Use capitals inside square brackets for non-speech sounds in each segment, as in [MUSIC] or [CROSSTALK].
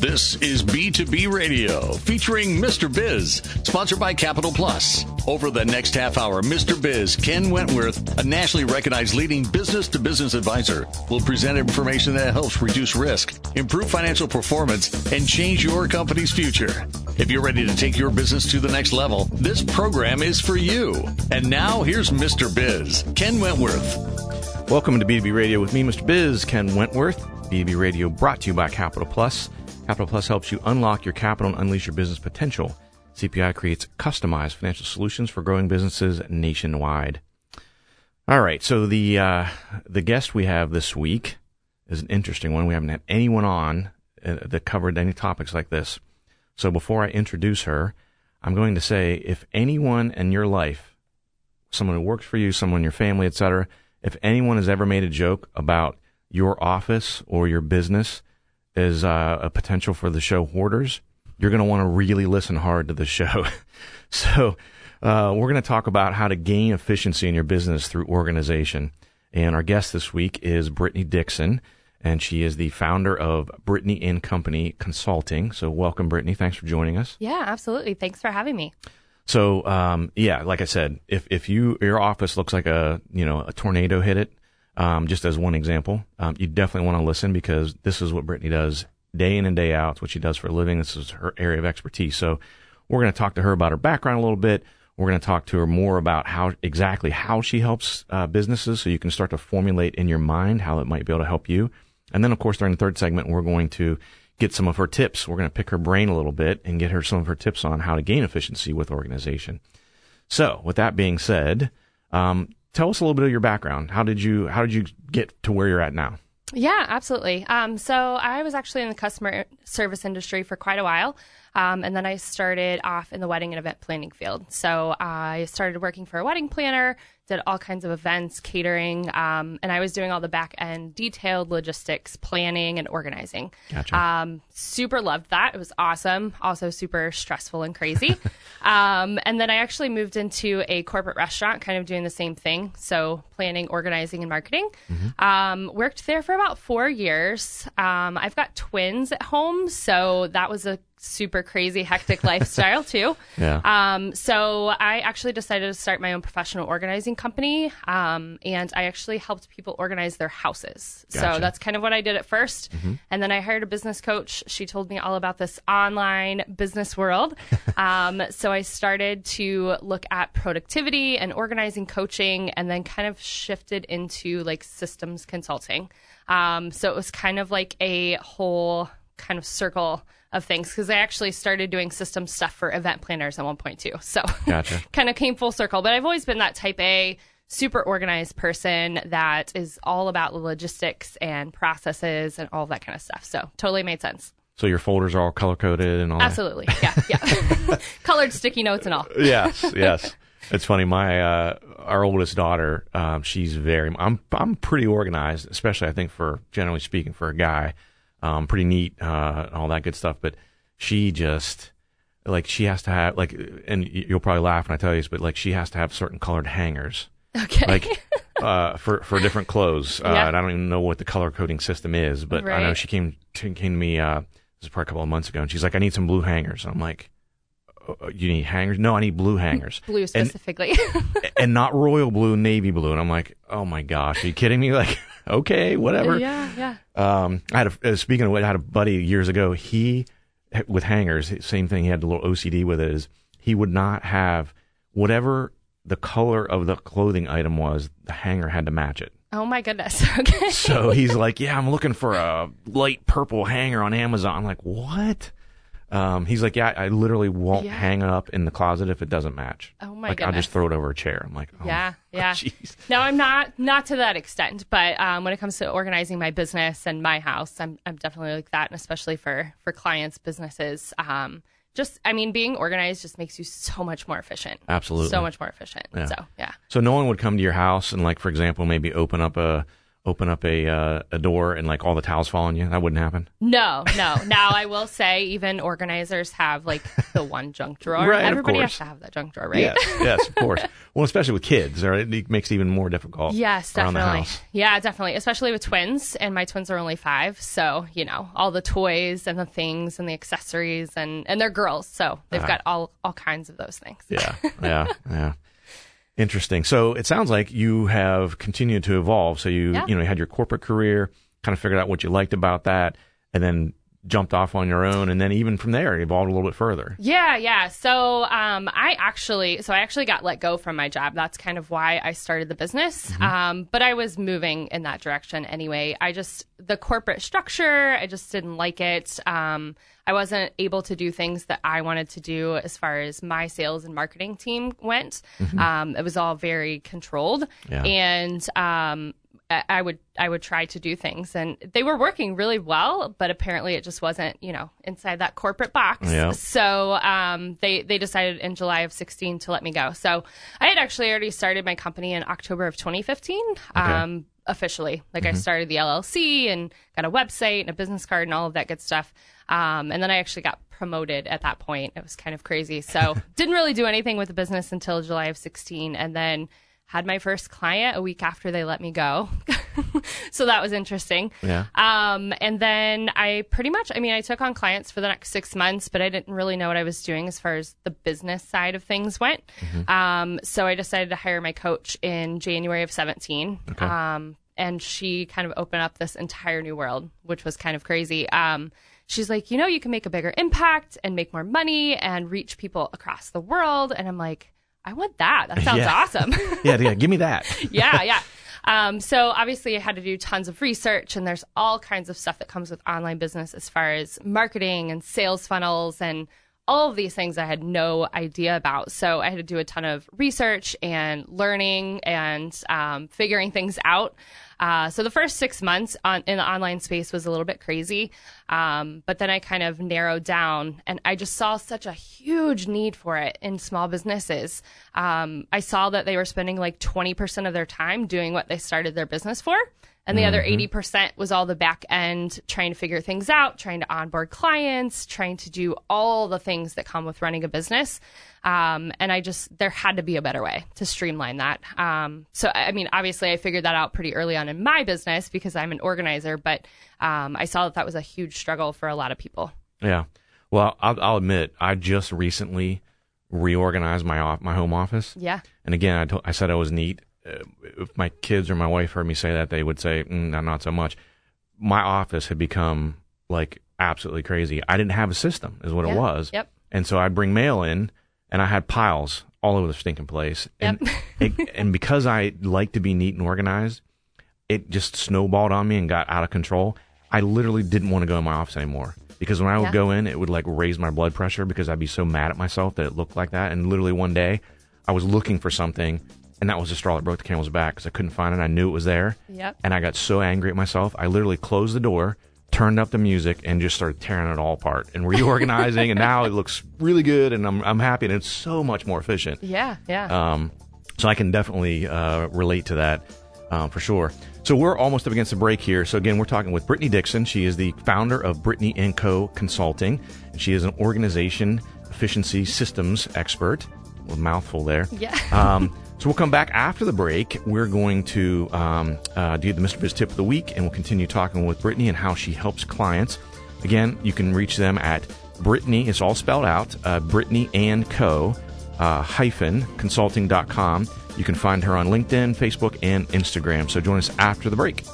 This is B2B Radio featuring Mr. Biz, sponsored by Capital Plus. Over the next half hour, Mr. Biz, Ken Wentworth, a nationally recognized leading business to business advisor, will present information that helps reduce risk, improve financial performance, and change your company's future. If you're ready to take your business to the next level, this program is for you. And now here's Mr. Biz, Ken Wentworth. Welcome to B2B Radio with me, Mr. Biz, Ken Wentworth. B2B Radio brought to you by Capital Plus. Capital Plus helps you unlock your capital and unleash your business potential. CPI creates customized financial solutions for growing businesses nationwide. All right, so the uh, the guest we have this week is an interesting one. We haven't had anyone on uh, that covered any topics like this. So before I introduce her, I'm going to say if anyone in your life, someone who works for you, someone in your family, etc., if anyone has ever made a joke about your office or your business is uh, a potential for the show hoarders, you're going to want to really listen hard to the show. [LAUGHS] so, uh, we're going to talk about how to gain efficiency in your business through organization. And our guest this week is Brittany Dixon, and she is the founder of Brittany and Company Consulting. So, welcome, Brittany. Thanks for joining us. Yeah, absolutely. Thanks for having me. So, um, yeah, like I said, if if you your office looks like a you know a tornado hit it, um, just as one example, um, you definitely want to listen because this is what Brittany does day in and day out. It's what she does for a living. This is her area of expertise. So we're going to talk to her about her background a little bit. We're going to talk to her more about how exactly how she helps uh, businesses, so you can start to formulate in your mind how it might be able to help you. And then, of course, during the third segment, we're going to get some of her tips. We're going to pick her brain a little bit and get her some of her tips on how to gain efficiency with organization. So, with that being said, um, tell us a little bit of your background. How did you how did you get to where you're at now? Yeah, absolutely. Um, so I was actually in the customer service industry for quite a while. Um, and then I started off in the wedding and event planning field. So I started working for a wedding planner, did all kinds of events, catering, um, and I was doing all the back end detailed logistics, planning, and organizing. Gotcha. Um, super loved that. It was awesome. Also super stressful and crazy. [LAUGHS] um, and then I actually moved into a corporate restaurant, kind of doing the same thing. So planning, organizing, and marketing. Mm-hmm. Um, worked there for about four years. Um, I've got twins at home, so that was a super crazy hectic lifestyle [LAUGHS] too. Yeah. Um, so I actually decided to start my own professional organizing company, um, and I actually helped people organize their houses. Gotcha. So that's kind of what I did at 1st and then I hired a business coach. She told me all about this online business world. [LAUGHS] um, so I started to look at productivity and organizing coaching, and then kind of shifted into like systems consulting. Um, so it was kind of like a whole kind of circle of things because I actually started doing system stuff for event planners at one point too. So Gotcha. [LAUGHS] kind of came full circle. But I've always been that type A, super organized person that is all about the logistics and processes and all that kind of stuff. So totally made sense. So your folders are all color coded and all. that? Absolutely. Yeah. Yeah. [LAUGHS] Colored sticky notes and all. [LAUGHS] yes, yes. It's funny. My uh, our oldest daughter, um, she's very. I'm I'm pretty organized, especially I think for generally speaking for a guy, um, pretty neat, uh, all that good stuff. But she just like she has to have like, and you'll probably laugh when I tell you this, but like she has to have certain colored hangers, Okay. like uh, for for different clothes. Uh, Yeah. And I don't even know what the color coding system is, but I know she came to, came to me. Uh, this was probably a couple of months ago, and she's like, "I need some blue hangers." And I'm like. "Uh, You need hangers? No, I need blue hangers. [LAUGHS] Blue specifically. [LAUGHS] and not royal blue, navy blue. And I'm like, oh my gosh, are you kidding me? [LAUGHS] Like, okay, whatever. yeah. Yeah. Um, I had a, uh, speaking of what, I had a buddy years ago. He with hangers, same thing. He had a little OCD with it. Is he would not have whatever the color of the clothing item was. The hanger had to match it. Oh my goodness. [LAUGHS] Okay. So he's like, yeah, I'm looking for a light purple hanger on Amazon. I'm like, what? Um, he's like, yeah, I literally won't Yeah. hang it up in the closet if it doesn't match. Oh my God. like I'll just throw it over a chair. I'm like, oh, Yeah, [LAUGHS] yeah. jeez. No, I'm not not to that extent, but um, when it comes to organizing my business and my house, I'm I'm definitely like that, and especially for for clients' businesses. Um, just I mean, being organized just makes you so much more efficient. Absolutely. so much more efficient. Yeah. So yeah, So no one would come to your house and like, for example, maybe open up a open up a uh, a door and like all the towels fall on you? That wouldn't happen. No, no. [LAUGHS] Now I will say, even organizers have like the one junk drawer. [LAUGHS] Right, of Everybody has to have that junk drawer, right? Yes, yes, of course. [LAUGHS] Well, especially with kids, right? It makes it even more difficult. Yes, definitely. Yeah, definitely. Especially with twins, and my twins are only five, so you know all the toys and the things and the accessories, and and they're girls, so they've got all all kinds of those things. Yeah, yeah, yeah. Interesting. So it sounds like you have continued to evolve. So you, Yeah. you know, you had your corporate career, kind of figured out what you liked about that, and then jumped off on your own, and then even from there, evolved a little bit further. Yeah, yeah. So um, I actually, so I actually got let go from my job. That's kind of why I started the business. Um, but I was moving in that direction anyway. I just the corporate structure, I just didn't like it. Um, I wasn't able to do things that I wanted to do as far as my sales and marketing team went. Um, it was all very controlled, Yeah. and um, I would I would try to do things, and they were working really well, but apparently it just wasn't you know inside that corporate box. Yeah. So um, they they decided in July of 16 to let me go. So I had actually already started my company in October of 2015. Um, officially, like I started the LLC and got a website and a business card and all of that good stuff. Um, and then I actually got promoted at that point. It was kind of crazy. So [LAUGHS] didn't really do anything with the business until July of 16, and then had my first client a week after they let me go. [LAUGHS] so that was interesting. Yeah. Um, and then I pretty much, I mean, I took on clients for the next six months, but I didn't really know what I was doing as far as the business side of things went. Um, so I decided to hire my coach in January of 17. Um, and she kind of opened up this entire new world, which was kind of crazy. Um, she's like, you know, you can make a bigger impact and make more money and reach people across the world. And I'm like, I want that. That sounds Yeah. awesome. [LAUGHS] Yeah, yeah. Give me that. [LAUGHS] yeah, yeah. Um, so obviously, I had to do tons of research, and there's all kinds of stuff that comes with online business as far as marketing and sales funnels and all of these things I had no idea about. So I had to do a ton of research and learning and um, figuring things out. Uh, so the first six months on, in the online space was a little bit crazy, um, but then I kind of narrowed down, and I just saw such a huge need for it in small businesses. Um, I saw that they were spending like twenty percent of their time doing what they started their business for, and the other eighty percent was all the back end trying to figure things out, trying to onboard clients, trying to do all the things that come with running a business. Um, and I just there had to be a better way to streamline that. Um, so I I mean, obviously, I figured that out pretty early on in my business because I'm an organizer, but um, I saw that that was a huge struggle for a lot of people. Yeah. Well, I'll, I'll admit, I just recently reorganized my off, my home office. Yeah. And again, I, to- I said I was neat. Uh, if my kids or my wife heard me say that, they would say, mm, not so much. My office had become like absolutely crazy. I didn't have a system, is what Yeah. it was. Yep. And so I'd bring mail in, and I had piles all over the stinking place. And, it, and because I like to be neat and organized, it just snowballed on me and got out of control. I literally didn't want to go in my office anymore because when I would Yeah. go in, it would like raise my blood pressure because I'd be so mad at myself that it looked like that. And literally one day, I was looking for something, and that was the straw that broke the camel's back because I couldn't find it. I knew it was there, Yep. and I got so angry at myself. I literally closed the door, turned up the music, and just started tearing it all apart and [LAUGHS] reorganizing. and now it looks really good, and I'm I'm happy, and it's so much more efficient. Yeah. Yeah. Um, so I can definitely uh, relate to that uh, for sure. So we're almost up against the break here. So again, we're talking with Brittany Dixon. She is the founder of Brittany and Co. Consulting. And she is an organization efficiency systems expert. A mouthful there. Yeah. um, [LAUGHS] so we'll come back after the break. We're going to um, uh, do the Mr. Biz tip of the week, and we'll continue talking with Brittany and how she helps clients. Again, you can reach them at Brittany. It's all spelled out. Uh, Brittany and Co. Uh, hyphen consulting.com. You can find her on LinkedIn, Facebook, and Instagram. So join us after the break.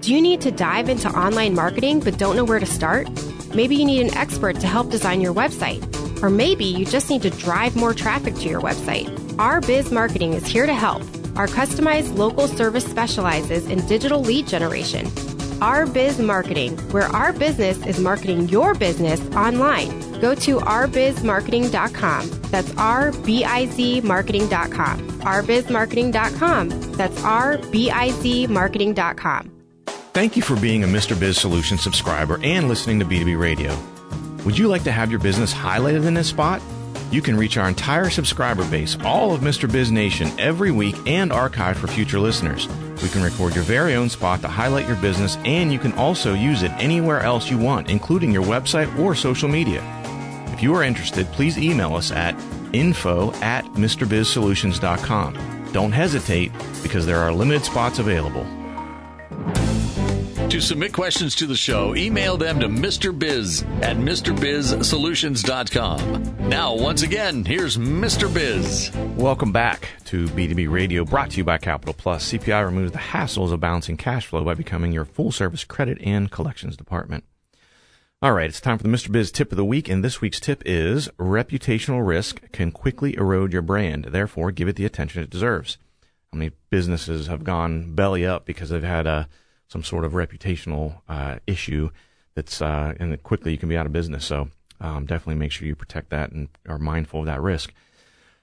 Do you need to dive into online marketing but don't know where to start? Maybe you need an expert to help design your website. Or maybe you just need to drive more traffic to your website. Our Biz Marketing is here to help. Our customized local service specializes in digital lead generation. Our Biz Marketing, where our business is marketing your business online. Go to ourbizmarketing.com. That's R-B-I-Z marketing.com. ourbizmarketing.com. That's R-B-I-Z marketing.com. Thank you for being a Mr. Biz Solution subscriber and listening to B2B Radio. Would you like to have your business highlighted in this spot? You can reach our entire subscriber base, all of Mr. Biz Nation, every week and archive for future listeners. We can record your very own spot to highlight your business, and you can also use it anywhere else you want, including your website or social media. If you are interested, please email us at info at MrBizSolutions.com. Don't hesitate because there are limited spots available. To submit questions to the show, email them to Mr. Biz at MrBizSolutions.com. Now, once again, here's Mr. Biz. Welcome back to B2B Radio, brought to you by Capital Plus. CPI removes the hassles of balancing cash flow by becoming your full service credit and collections department. All right, it's time for the Mr. Biz tip of the week, and this week's tip is reputational risk can quickly erode your brand. Therefore, give it the attention it deserves. How many businesses have gone belly up because they've had a some sort of reputational uh, issue that's uh, and that quickly you can be out of business. So um, definitely make sure you protect that and are mindful of that risk.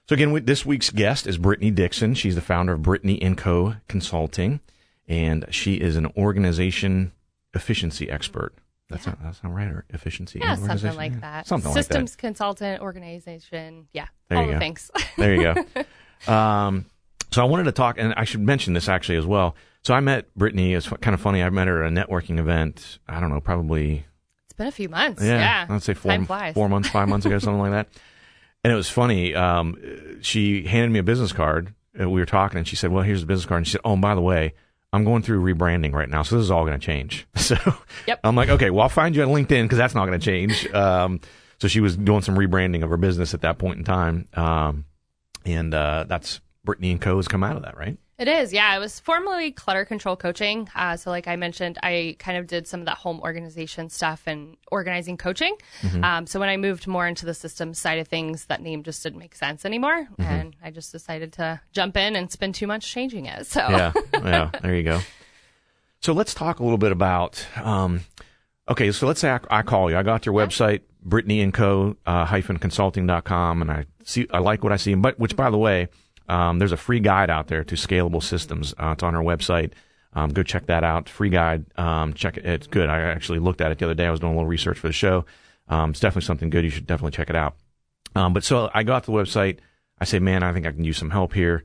So again, this week's guest is Brittany Dixon. She's the founder of Brittany and Co. Consulting, and she is an organization efficiency expert. That's yeah. not that's not right or efficiency. Yeah, something like yeah. that. Something Systems like that. consultant, organization. Yeah, there all the things. there you go. [LAUGHS] Um, so I wanted to talk, and I should mention this actually as well. So I met Brittany. It's kind of funny. I met her at a networking event. I don't know, probably. It's been a few months. Yeah, yeah. I'd say four, four months, five months ago, [LAUGHS] something like that. And it was funny. Um, she handed me a business card. We were talking, and she said, "Well, here's the business card." And she said, "Oh, and by the way, I'm going through rebranding right now, so this is all going to change." [LAUGHS] So yep. I'm like, "Okay, well, I'll find you on LinkedIn because that's not going to change." Um, so she was doing some rebranding of her business at that point in time, um, and uh, that's Brittany and Co. has come out of that, right? It is, yeah. It was formerly clutter control coaching. Uh, so, like I mentioned, I kind of did some of that home organization stuff and organizing coaching. Mm-hmm. Um, so, when I moved more into the systems side of things, that name just didn't make sense anymore. Mm-hmm. And I just decided to jump in and spend too much changing it. So, yeah, [LAUGHS] yeah, there you go. So, let's talk a little bit about. Um, okay, so let's say I, I, call you. I got your website, Brittany and Co. Uh, hyphen consulting.com, and I see, I like what I see. But, which, by the way, um, there's a free guide out there to scalable systems. Uh, it's on our website. Um, go check that out. Free guide. Um, check it. It's good. I actually looked at it the other day. I was doing a little research for the show. Um, it's definitely something good. You should definitely check it out. Um, but so I got the website. I say, man, I think I can use some help here.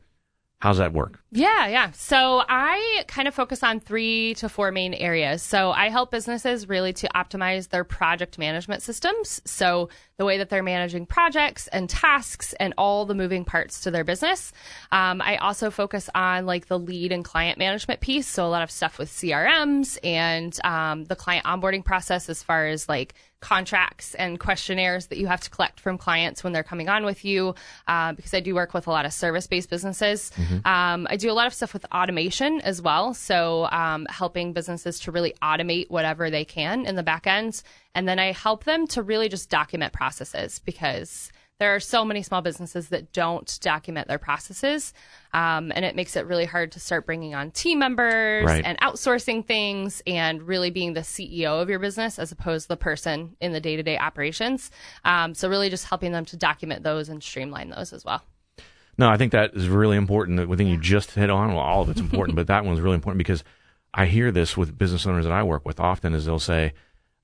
How's that work? Yeah, yeah. So I kind of focus on three to four main areas. So I help businesses really to optimize their project management systems. So the way that they're managing projects and tasks and all the moving parts to their business. Um, I also focus on like the lead and client management piece. So a lot of stuff with CRMs and um, the client onboarding process as far as like contracts and questionnaires that you have to collect from clients when they're coming on with you, uh, because I do work with a lot of service based businesses. Mm-hmm. Um, I do a lot of stuff with automation as well. So, um, helping businesses to really automate whatever they can in the back end. And then I help them to really just document processes because there are so many small businesses that don't document their processes. Um, and it makes it really hard to start bringing on team members right. and outsourcing things and really being the CEO of your business as opposed to the person in the day to day operations. Um, so, really just helping them to document those and streamline those as well. No, I think that is really important. The thing you just hit on, well, all of it's important, [LAUGHS] but that one's really important because I hear this with business owners that I work with often is they'll say,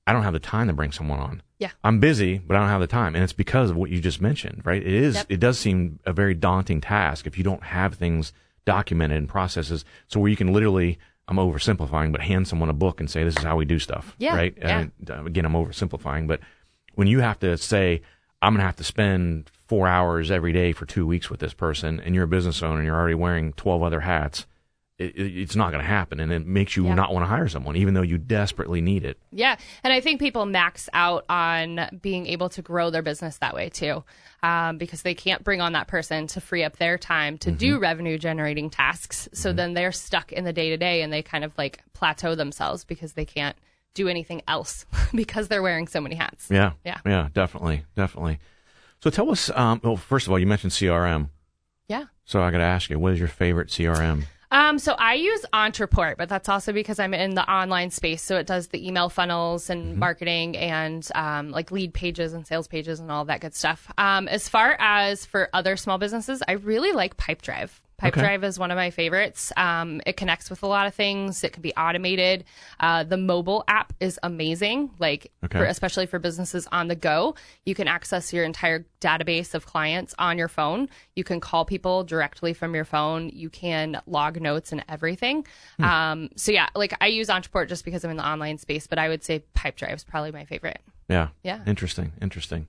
I don't have the time to bring someone on. Yeah. I'm busy, but I don't have the time. And it's because of what you just mentioned, right? It is, yep. it does seem a very daunting task if you don't have things documented and processes. So where you can literally, I'm oversimplifying, but hand someone a book and say, this is how we do stuff. Yeah. Right. Yeah. And uh, again, I'm oversimplifying, but when you have to say, I'm going to have to spend four hours every day for two weeks with this person and you're a business owner and you're already wearing 12 other hats, it, it's not going to happen and it makes you yeah. not want to hire someone even though you desperately need it. Yeah and i think people max out on being able to grow their business that way too um, because they can't bring on that person to free up their time to mm-hmm. do revenue generating tasks. So mm-hmm. then they're stuck in the day to day and they kind of like plateau themselves because they can't do anything else [LAUGHS] because they're wearing so many hats. Yeah. Yeah. Yeah definitely definitely. So tell us um, well first of all you mentioned crm yeah. So i got to ask you what is your favorite crm um, so I use Ontraport, but that's also because I'm in the online space. So it does the email funnels and mm-hmm. marketing and um, like lead pages and sales pages and all that good stuff. Um, as far as for other small businesses, I really like Pipedrive. Pipedrive Okay. is one of my favorites. Um, it connects with a lot of things. It can be automated. Uh, the mobile app is amazing, like Okay. for, especially for businesses on the go. You can access your entire database of clients on your phone. You can call people directly from your phone. You can log notes and everything. Hmm. Um, so yeah, like I use Ontraport just because I'm in the online space, but I would say Pipedrive is probably my favorite. Yeah. Yeah. Interesting. Interesting.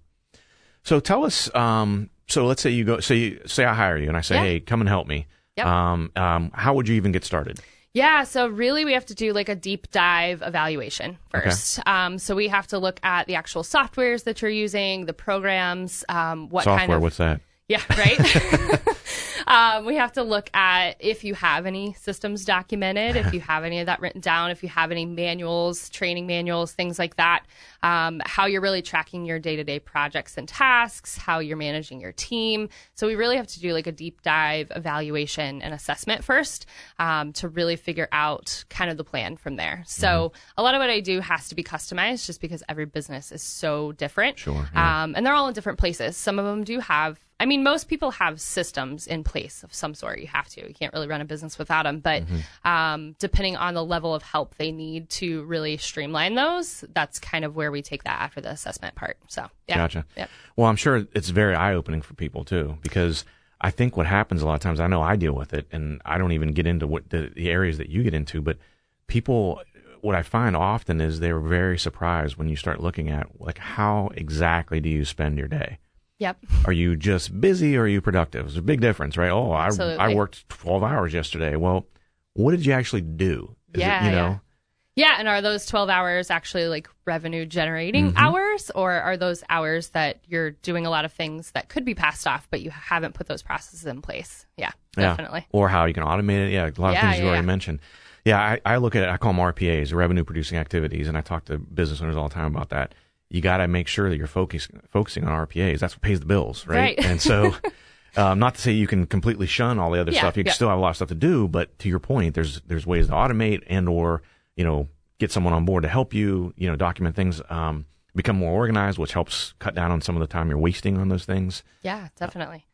So tell us. Um, so let's say you go. So you say I hire you, and I say, Yeah. hey, come and help me. Yep. Um, um, how would you even get started? Yeah, so really we have to do like a deep dive evaluation first. Um, so we have to look at the actual softwares that you're using, the programs, um, what Software. kind of What's that? yeah, right. [LAUGHS] [LAUGHS] um, we have to look at if you have any systems documented, if [LAUGHS] you have any of that written down, if you have any manuals, training manuals, things like that. Um, how you're really tracking your day to day projects and tasks, how you're managing your team. So we really have to do like a deep dive evaluation and assessment first um, to really figure out kind of the plan from there. So a lot of what I do has to be customized just because every business is so different. Sure, yeah. Um, and they're all in different places. Some of them do have, I mean, most people have systems in place of some sort. You have to. You can't really run a business without them. But Mm-hmm. um, depending on the level of help they need to really streamline those, that's kind of where we take that after the assessment part. So, yeah. Gotcha. Yep. Well, I'm sure it's very eye opening for people too, because I think what happens a lot of times, I know I deal with it, and I don't even get into what the, the areas that you get into, but people, what I find often is they're very surprised when you start looking at like how exactly do you spend your day. Yep. Are you just busy or are you productive? There's a big difference, right? Oh, I, I worked 12 hours yesterday. Well, what did you actually do? Is Yeah, it, you know, Yeah, and are those 12 hours actually like revenue generating mm-hmm. hours or are those hours that you're doing a lot of things that could be passed off but you haven't put those processes in place? Yeah, definitely. Or how you can automate it. Yeah, a lot of Yeah, things you yeah, already yeah. mentioned. Yeah, I, I look at it, I call them RPAs, revenue producing activities, and I talk to business owners all the time about that. You got to make sure that you're focus, focusing on RPAs. That's what pays the bills, right? Right. And so, [LAUGHS] um, not to say you can completely shun all the other Yeah, stuff. You yeah. still have a lot of stuff to do, but to your point, there's there's ways to automate and or you know get someone on board to help you. You know, document things, um, become more organized, which helps cut down on some of the time you're wasting on those things. Yeah, definitely.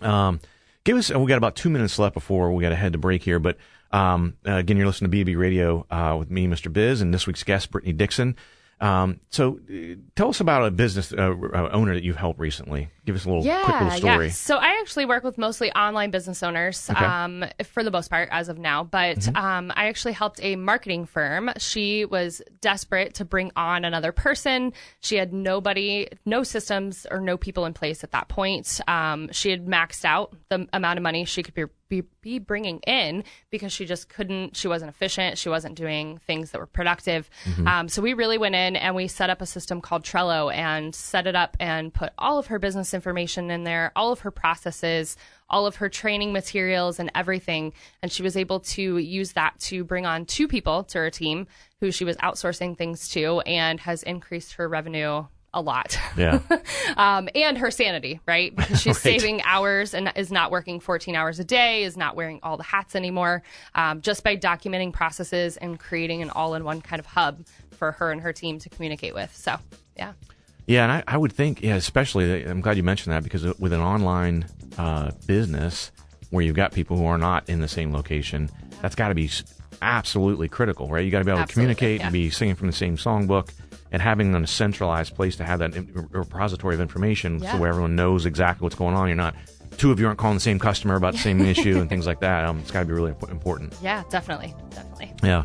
Um, give us. We got about two minutes left before we got to head to break here. But um, uh, again, you're listening to BB Radio uh, with me, Mr. Biz, and this week's guest, Brittany Dixon. Um, so, uh, tell us about a business uh, uh, owner that you've helped recently. Give us a little quick little story. Yeah. So I actually work with mostly online business owners Okay. um, for the most part as of now. But Mm-hmm. um, I actually helped a marketing firm. She was desperate to bring on another person. She had nobody, no systems or no people in place at that point. Um, she had maxed out the amount of money she could be, be, be bringing in because she just couldn't, she wasn't efficient. She wasn't doing things that were productive. Um, so we really went in and we set up a system called Trello and set it up and put all of her business information in there, all of her processes, all of her training materials and everything. And she was able to use that to bring on two people to her team who she was outsourcing things to and has increased her revenue a lot. Yeah. [LAUGHS] um, and her sanity, right? [LAUGHS] Because she's Right. saving hours and is not working 14 hours a day, is not wearing all the hats anymore, um, just by documenting processes and creating an all in one kind of hub for her and her team to communicate with. So, yeah. Yeah, and I, I would think, yeah, especially, I'm glad you mentioned that because with an online uh, business where you've got people who are not in the same location, that's got to be absolutely critical, right? You got to be able to communicate yeah. and be singing from the same songbook and having a centralized place to have that repository of information Yeah. so where everyone knows exactly what's going on. You're not, two of you aren't calling the same customer about the same [LAUGHS] issue and things like that. Um, it's got to be really important. Yeah, definitely. Definitely. Yeah.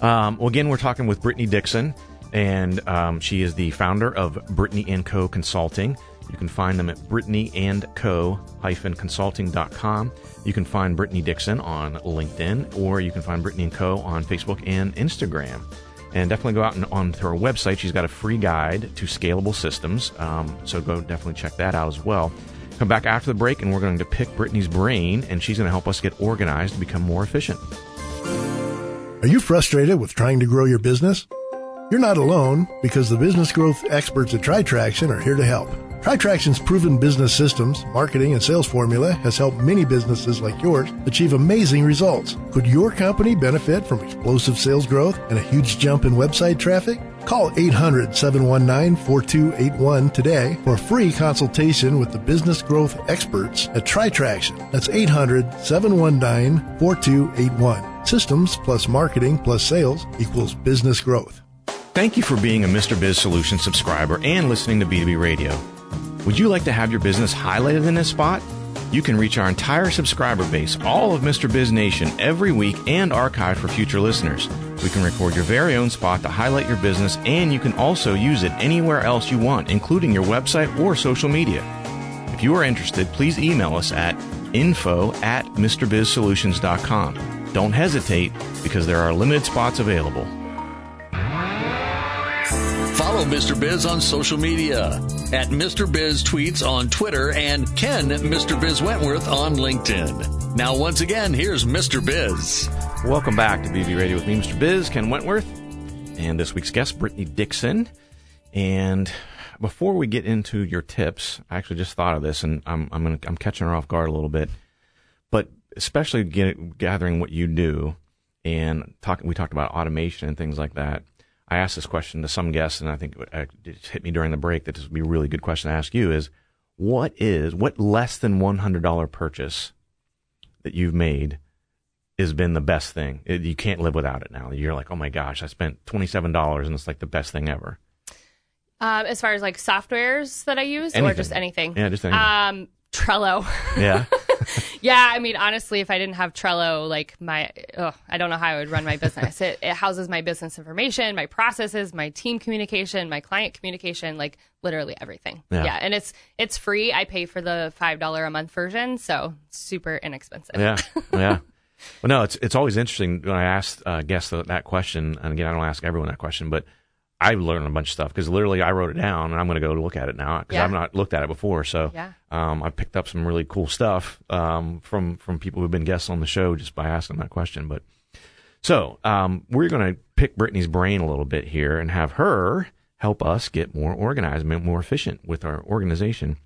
Um, well, again, we're talking with Brittany Dixon, and um, she is the founder of Brittany and Co. Consulting. You can find them at brittanyandco-consulting.com. You can find Brittany Dixon on LinkedIn, or you can find Brittany and Co. on Facebook and Instagram. And definitely go out and onto her website. She's got a free guide to scalable systems, um, so go definitely check that out as well. Come back after the break, and we're going to pick Brittany's brain, and she's going to help us get organized to become more efficient. Are you frustrated with trying to grow your business? You're not alone because the business growth experts at TriTraction are here to help. TriTraction's proven business systems, marketing, and sales formula has helped many businesses like yours achieve amazing results. Could your company benefit from explosive sales growth and a huge jump in website traffic? Call 800 719 4281 today for a free consultation with the business growth experts at TriTraction. That's 800 719 4281. Systems plus marketing plus sales equals business growth. Thank you for being a Mr. Biz Solution subscriber and listening to B2B Radio. Would you like to have your business highlighted in this spot? You can reach our entire subscriber base, all of Mr. Biz Nation, every week and archive for future listeners. We can record your very own spot to highlight your business, and you can also use it anywhere else you want, including your website or social media. If you are interested, please email us at info at MrBizSolutions.com. Don't hesitate because there are limited spots available. Follow Mr. Biz on social media at Mr. Biz Tweets on Twitter and Ken Mr. Biz Wentworth on LinkedIn. Now, once again, here's Mr. Biz. Welcome back to BB Radio with me, Mr. Biz, Ken Wentworth, and this week's guest, Brittany Dixon. And before we get into your tips, I actually just thought of this, and I'm I'm, gonna, I'm catching her off guard a little bit, but especially get, gathering what you do and talking. We talked about automation and things like that. I asked this question to some guests, and I think it hit me during the break that this would be a really good question to ask you: is what is what less than one hundred dollar purchase that you've made? has been the best thing. It, you can't live without it now. You're like, oh my gosh, I spent twenty seven dollars and it's like the best thing ever. Um, as far as like softwares that I use anything. or just anything. Yeah, just anything. Um, Trello. Yeah. [LAUGHS] [LAUGHS] yeah, I mean, honestly, if I didn't have Trello, like my, ugh, I don't know how I would run my business. it, it houses my business information, my processes, my team communication, my client communication, like literally everything. Yeah. yeah. and it's it's free. I pay for the five dollar a month version, so super inexpensive. Yeah, [LAUGHS] yeah. Well, no, it's it's always interesting when I ask uh, guests that question, and again, I don't ask everyone that question, but I learned a bunch of stuff because literally I wrote it down, and I'm going to go look at it now because yeah. I've not looked at it before. So yeah. um, I picked up some really cool stuff um, from from people who've been guests on the show just by asking that question. But so um, we're going to pick Brittany's brain a little bit here and have her help us get more organized, more efficient with our organization.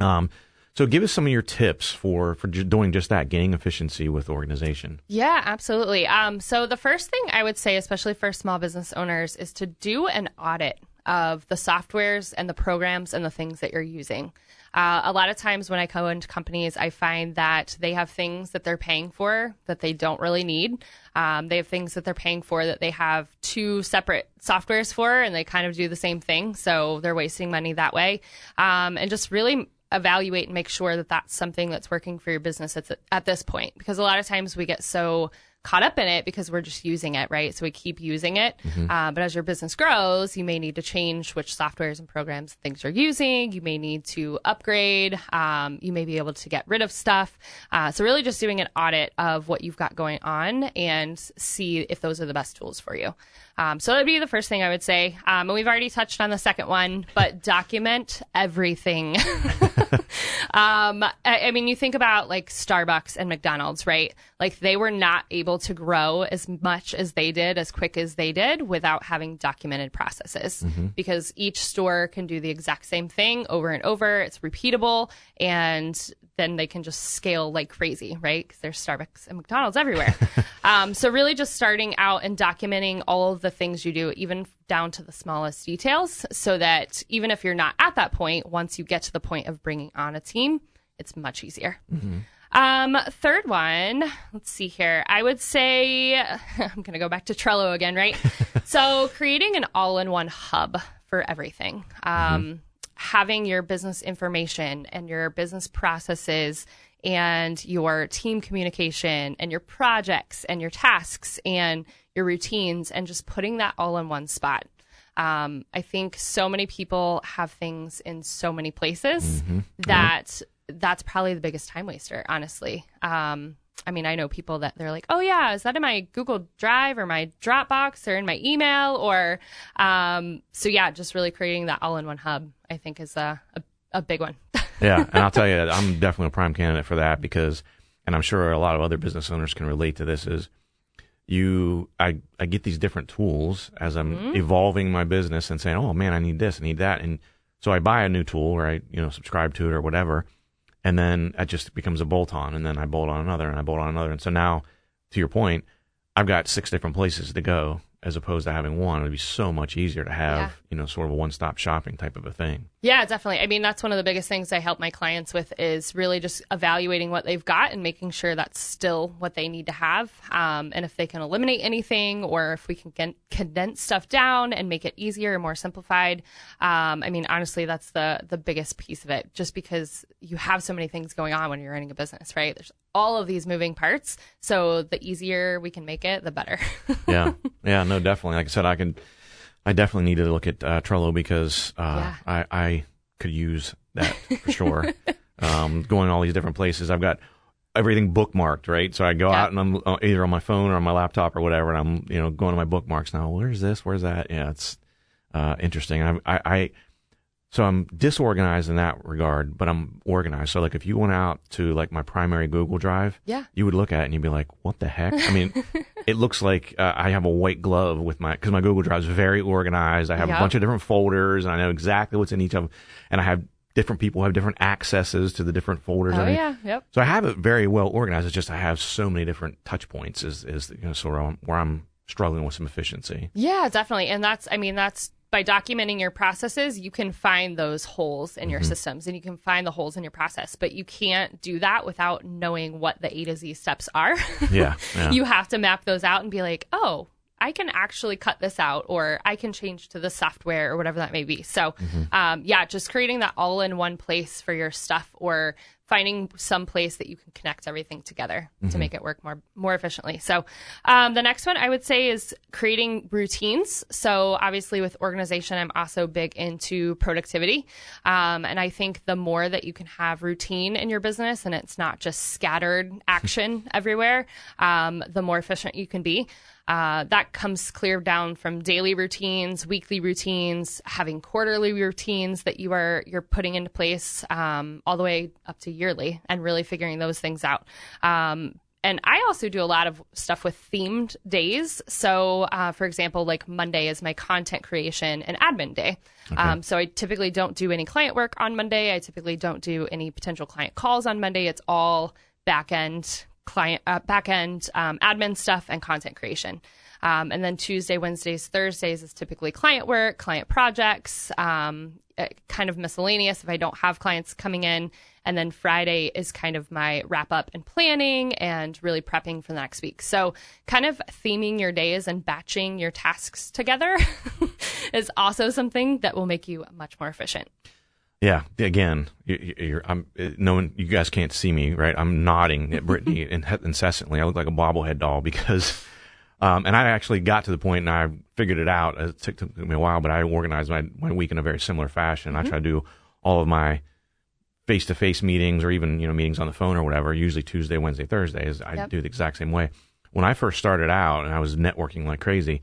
Um, so give us some of your tips for for doing just that, gaining efficiency with organization. Yeah, absolutely. Um, so the first thing I would say, especially for small business owners, is to do an audit of the softwares and the programs and the things that you're using. Uh, a lot of times when I go into companies, I find that they have things that they're paying for that they don't really need. Um, they have things that they're paying for that they have two separate softwares for, and they kind of do the same thing. So they're wasting money that way. Um, and just really evaluate and make sure that that's something that's working for your business at, the, at this point because a lot of times we get so caught up in it because we're just using it, right? So we keep using it. Mm-hmm. Uh, but as your business grows, you may need to change which softwares and programs and things you're using. You may need to upgrade. Um, you may be able to get rid of stuff. Uh, so really just doing an audit of what you've got going on and see if those are the best tools for you. Um, so that would be the first thing I would say. Um, and we've already touched on the second one, but document everything. [LAUGHS] [LAUGHS] um, I, I, mean, you think about like Starbucks and McDonald's, right? Like they were not able to grow as much as they did, as quick as they did, without having documented processes. Mm-hmm. Because each store can do the exact same thing over and over. It's repeatable, and then they can just scale like crazy, right? Because there's Starbucks and McDonald's everywhere. [LAUGHS] um, so really, just starting out and documenting all of the things you do, even down to the smallest details, so that even if you're not at that point, once you get to the point of bringing on a team, it's much easier. Mm-hmm. Um, third one, let's see here. I would say [LAUGHS] I'm going to go back to Trello again, right? [LAUGHS] so creating an all-in-one hub for everything. Um, mm-hmm having your business information and your business processes and your team communication and your projects and your tasks and your routines and just putting that all in one spot. Um, I think so many people have things in so many places mm-hmm. that that's probably the biggest time waster, honestly. Um, I mean, I know people that they're like, oh, yeah, is that in my Google Drive or my Dropbox or in my email? Or, um, so yeah, just really creating that all in one hub, I think, is a, a, a big one. [LAUGHS] yeah. And I'll tell you, I'm definitely a prime candidate for that because, and I'm sure a lot of other business owners can relate to this, is you, I, I get these different tools as I'm mm-hmm. evolving my business and saying, oh, man, I need this, I need that. And so I buy a new tool or I, you know, subscribe to it or whatever and then it just becomes a bolt on, and then I bolt on another, and I bolt on another, and so now, to your point, I've got six different places to go as opposed to having one. It'd be so much easier to have, Yeah. you know, sort of a one stop shopping type of a thing. Yeah, definitely. I mean, that's one of the biggest things I help my clients with is really just evaluating what they've got and making sure that's still what they need to have. Um, and if they can eliminate anything or if we can get, condense stuff down and make it easier and more simplified. Um, I mean, honestly, that's the, the biggest piece of it just because you have so many things going on when you're running a business, right? There's all of these moving parts. So the easier we can make it, the better. [LAUGHS] yeah, yeah, no, definitely. Like I said, I can, I definitely need to look at uh, Trello because uh, I, I could use that for sure. [LAUGHS] um, going all these different places, I've got everything bookmarked, right? So I go Yeah. out and I'm uh, either on my phone or on my laptop or whatever, and I'm you know going to my bookmarks now. Where's this? Where's that? Yeah, it's uh, interesting. I, I, I so I'm disorganized in that regard, but I'm organized. So like if you went out to like my primary Google Drive, Yeah. you would look at it and you'd be like, "What the heck?" I mean, [LAUGHS] it looks like uh, I have a white glove with my because my Google Drive is very organized. I have a bunch of different folders, and I know exactly what's in each of them, and I have different people have different accesses to the different folders. oh, I mean, yeah. Yep. So I have it very well organized. It's just I have so many different touch points. Is is you know sort of where I'm struggling with some efficiency. Yeah, definitely. And that's, I mean, that's by documenting your processes, you can find those holes in your systems and you can find the holes in your process, but you can't do that without knowing what the A to Z steps are. [LAUGHS] Yeah, yeah. you have to map those out and be like, oh, I can actually cut this out, or I can change to the software, or whatever that may be. So, um, yeah, just creating that all in one place for your stuff, or finding some place that you can connect everything together to make it work more more efficiently. So, um, the next one I would say is creating routines. So, obviously, with organization, I'm also big into productivity, um, and I think the more that you can have routine in your business, and it's not just scattered [LAUGHS] action everywhere, um, the more efficient you can be. Uh, that comes clear down from daily routines, weekly routines, having quarterly routines that you are you're putting into place, um, all the way up to yearly, and really figuring those things out. Um, and I also do a lot of stuff with themed days. So, uh, for example, like Monday is my content creation and admin day. Um, so I typically don't do any client work on Monday. I typically don't do any potential client calls on Monday. It's all back end client uh, back end um, admin stuff and content creation. Um, and then Tuesday, Wednesdays, Thursdays is typically client work, client projects, um, uh, kind of miscellaneous if I don't have clients coming in. And then Friday is kind of my wrap up and planning and really prepping for the next week. So, kind of theming your days and batching your tasks together [LAUGHS] is also something that will make you much more efficient. Yeah, again, you- you're, I'm, uh, no one, you guys can't see me, right? I'm nodding at Brittany [LAUGHS] incessantly. I look like a bobblehead doll because, um, and I actually got to the point and I figured it out. It took, took me a while, but I organized my, my week in a very similar fashion. I try to do all of my face to face meetings or even, you know, meetings on the phone or whatever, usually Tuesday, Wednesday, Thursdays. I Yep. do the exact same way. When I first started out and I was networking like crazy,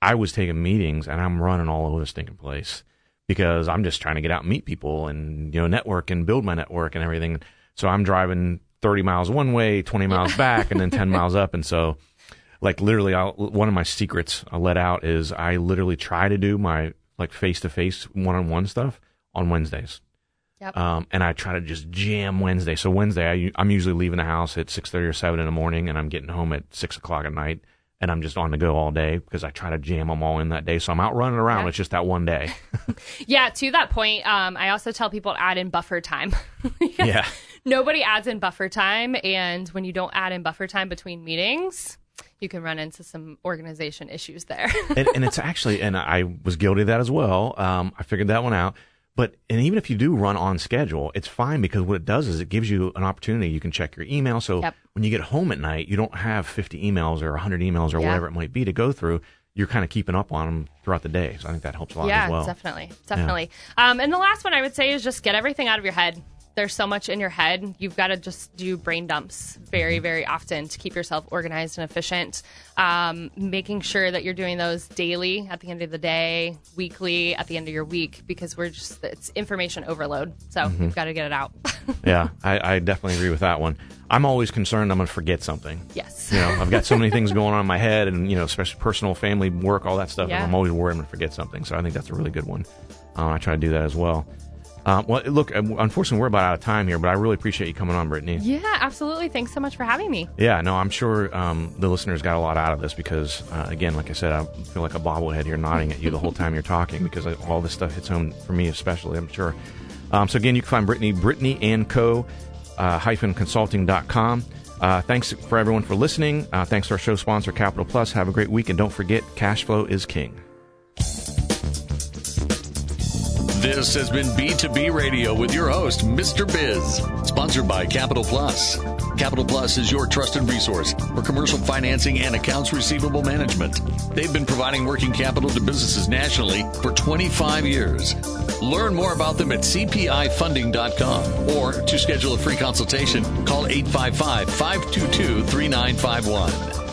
I was taking meetings and I'm running all over the stinking place because I'm just trying to get out and meet people and you know network and build my network and everything. So I'm driving 30 miles one way, 20 miles back, and then 10 [LAUGHS] miles up. And so, like literally, I'll, one of my secrets I let out is I literally try to do my like face to face one on one stuff on Wednesdays. Yep. Um, and I try to just jam Wednesday. So Wednesday, I, I'm usually leaving the house at 6:30 or 7 in the morning, and I'm getting home at six o'clock at night. And I'm just on the go all day because I try to jam them all in that day. So I'm out running around. Yeah. It's just that one day. [LAUGHS] Yeah, to that point, um, I also tell people to add in buffer time. [LAUGHS] yeah. Nobody adds in buffer time, and when you don't add in buffer time between meetings, you can run into some organization issues there. and, and it's [LAUGHS] actually, and I was guilty of that as well. Um, I figured that one out. But and even if you do run on schedule, it's fine because what it does is it gives you an opportunity. You can check your email. So Yep. when you get home at night, you don't have 50 emails or 100 emails or Yeah. whatever it might be to go through. You're kind of keeping up on them throughout the day. So I think that helps a lot yeah, as well. Yeah, definitely, definitely. Um, and the last one I would say is just get everything out of your head. There's so much in your head. You've got to just do brain dumps very, very often to keep yourself organized and efficient. Um, making sure that you're doing those daily at the end of the day, weekly at the end of your week, because we're just it's information overload. So Mm-hmm. you've got to get it out. [LAUGHS] yeah, I, I definitely agree with that one. I'm always concerned I'm going to forget something. yes. You know, I've got so many things [LAUGHS] going on in my head, and you know, especially personal, family, work, all that stuff. Yeah. I'm always worried I'm going to forget something. So I think that's a really good one. Uh, I try to do that as well. Um, well, look, unfortunately, we're about out of time here, but I really appreciate you coming on, Brittany. Yeah, absolutely. Thanks so much for having me. Yeah, no, I'm sure um, the listeners got a lot out of this because, uh, again, like I said, I feel like a bobblehead here nodding at you the whole time you're talking because all this stuff hits home for me, especially, I'm sure. Um, so, again, you can find Brittany, Brittany and Co. Uh, hyphen consulting.com. Uh, thanks for everyone for listening. Uh, thanks to our show sponsor, Capital Plus. Have a great week, and don't forget, cash flow is king. This has been B2B Radio with your host, Mr. Biz, sponsored by Capital Plus. Capital Plus is your trusted resource for commercial financing and accounts receivable management. They've been providing working capital to businesses nationally for 25 years. Learn more about them at cpifunding.com or to schedule a free consultation, call 855 522 3951.